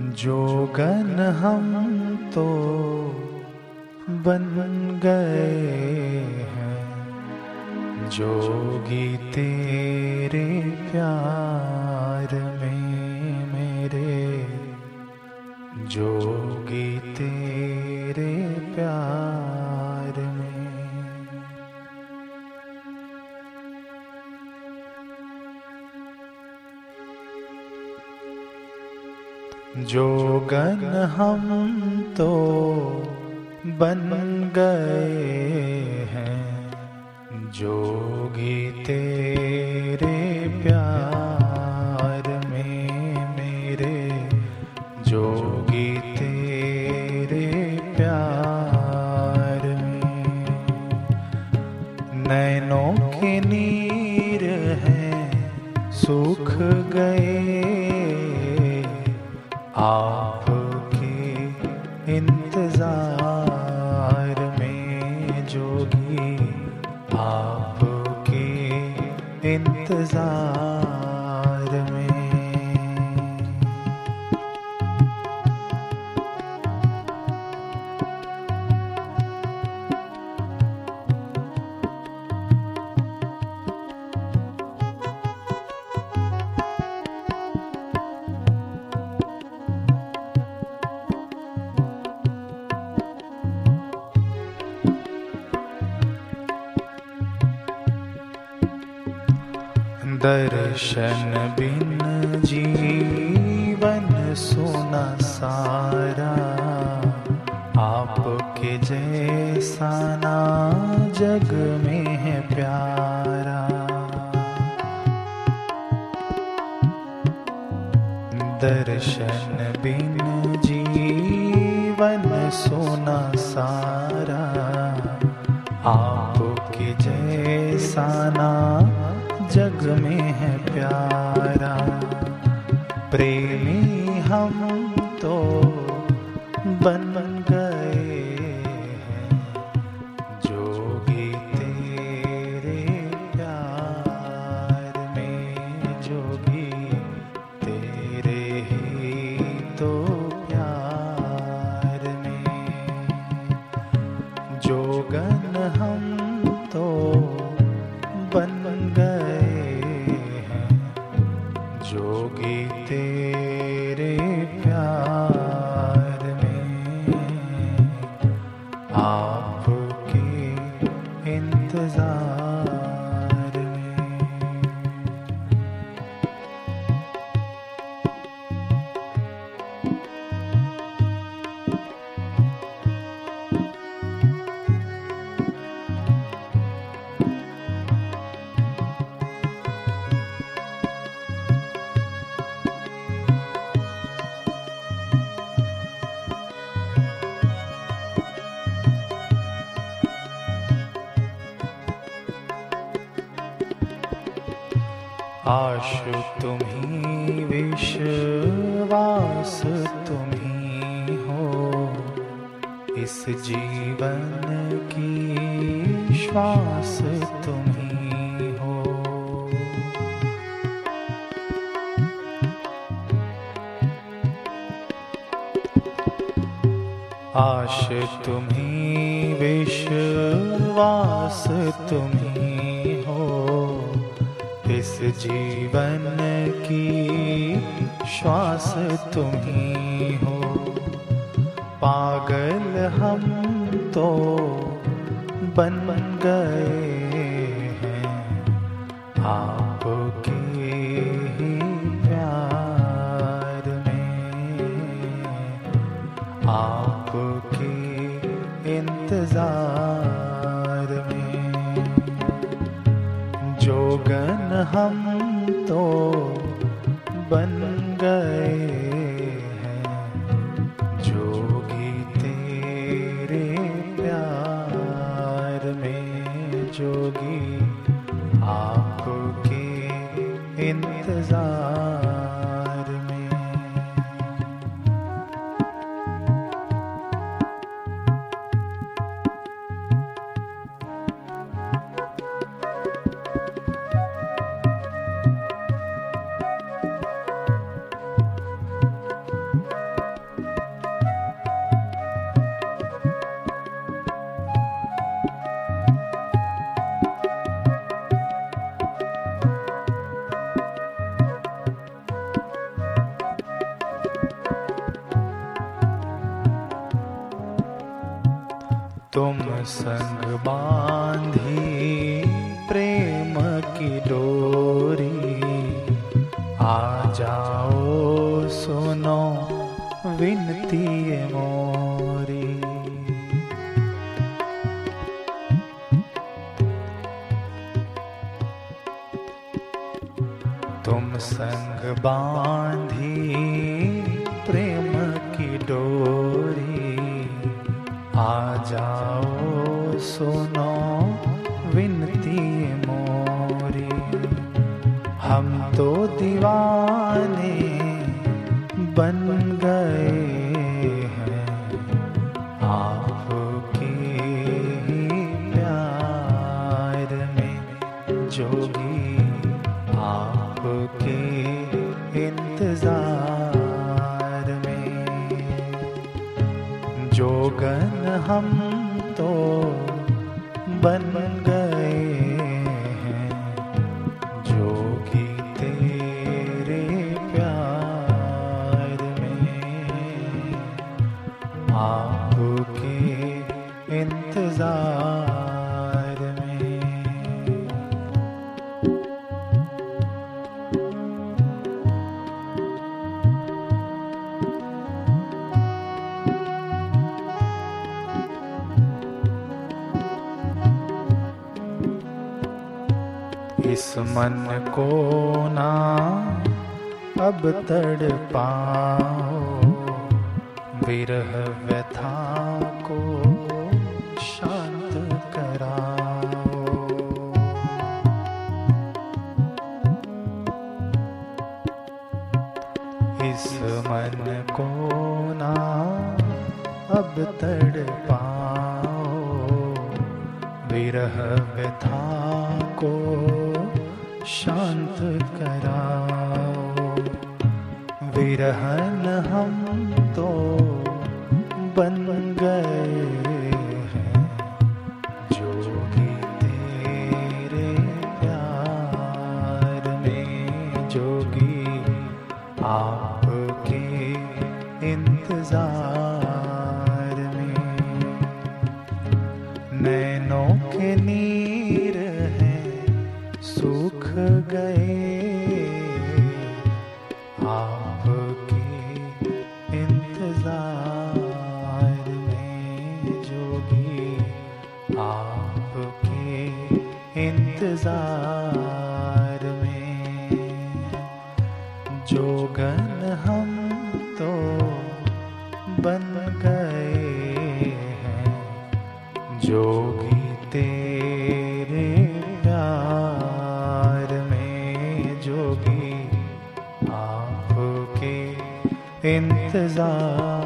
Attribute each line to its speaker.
Speaker 1: जोगन हम तो बन गए हैं जोगी तेरे प्यार में मेरे जोगी तेरे जोगन हम तो बन गए हैं जोगी तेरे इंतज़ार दर्शन बिन जीवन सोना सारा। आपके जैसा ना जग में है प्यारा। दर्शन बिन जीवन सोना सारा। आपके जैसा ना जग में है प्यारा। प्रेमी हम आश तुम्ही, विश्वास तुम्ही हो। इस जीवन की श्वास तुम्ही हो। आश तुम्ही, विश्वास तुम्ही जीवन की श्वास तुम्ही हो पागल हम तो बन बन गए हैं। आपके ही प्यार में आपके इंतज़ार जोगन हम तो बन गए हैं। जोगी तेरे प्यार में जोगी आपके इंतज़ार संग बांधी प्रेम की डोरी। आ जाओ सुनो विनती मोरी। तुम संग बांधी हम तो दीवाने बन गए हैं। आपके प्यार में जोगी आपके इंतज़ार में। जोगन हम तो बन गए इस मन को ना अब तड़ पाओ विरह व्यथा को शांत कराओ। इस मन को ना अब तड़ पाओ विरह व्यथा को शांत कराओ। विरहन हम तो बन गए हैं जोगी तेरे जोगी, आपके इंतज़ार नैनों के नीर इंतज़ार में जोगन हम तो बन गए हैं जोगी तेरे प्यार में जोगी आपके इंतज़ार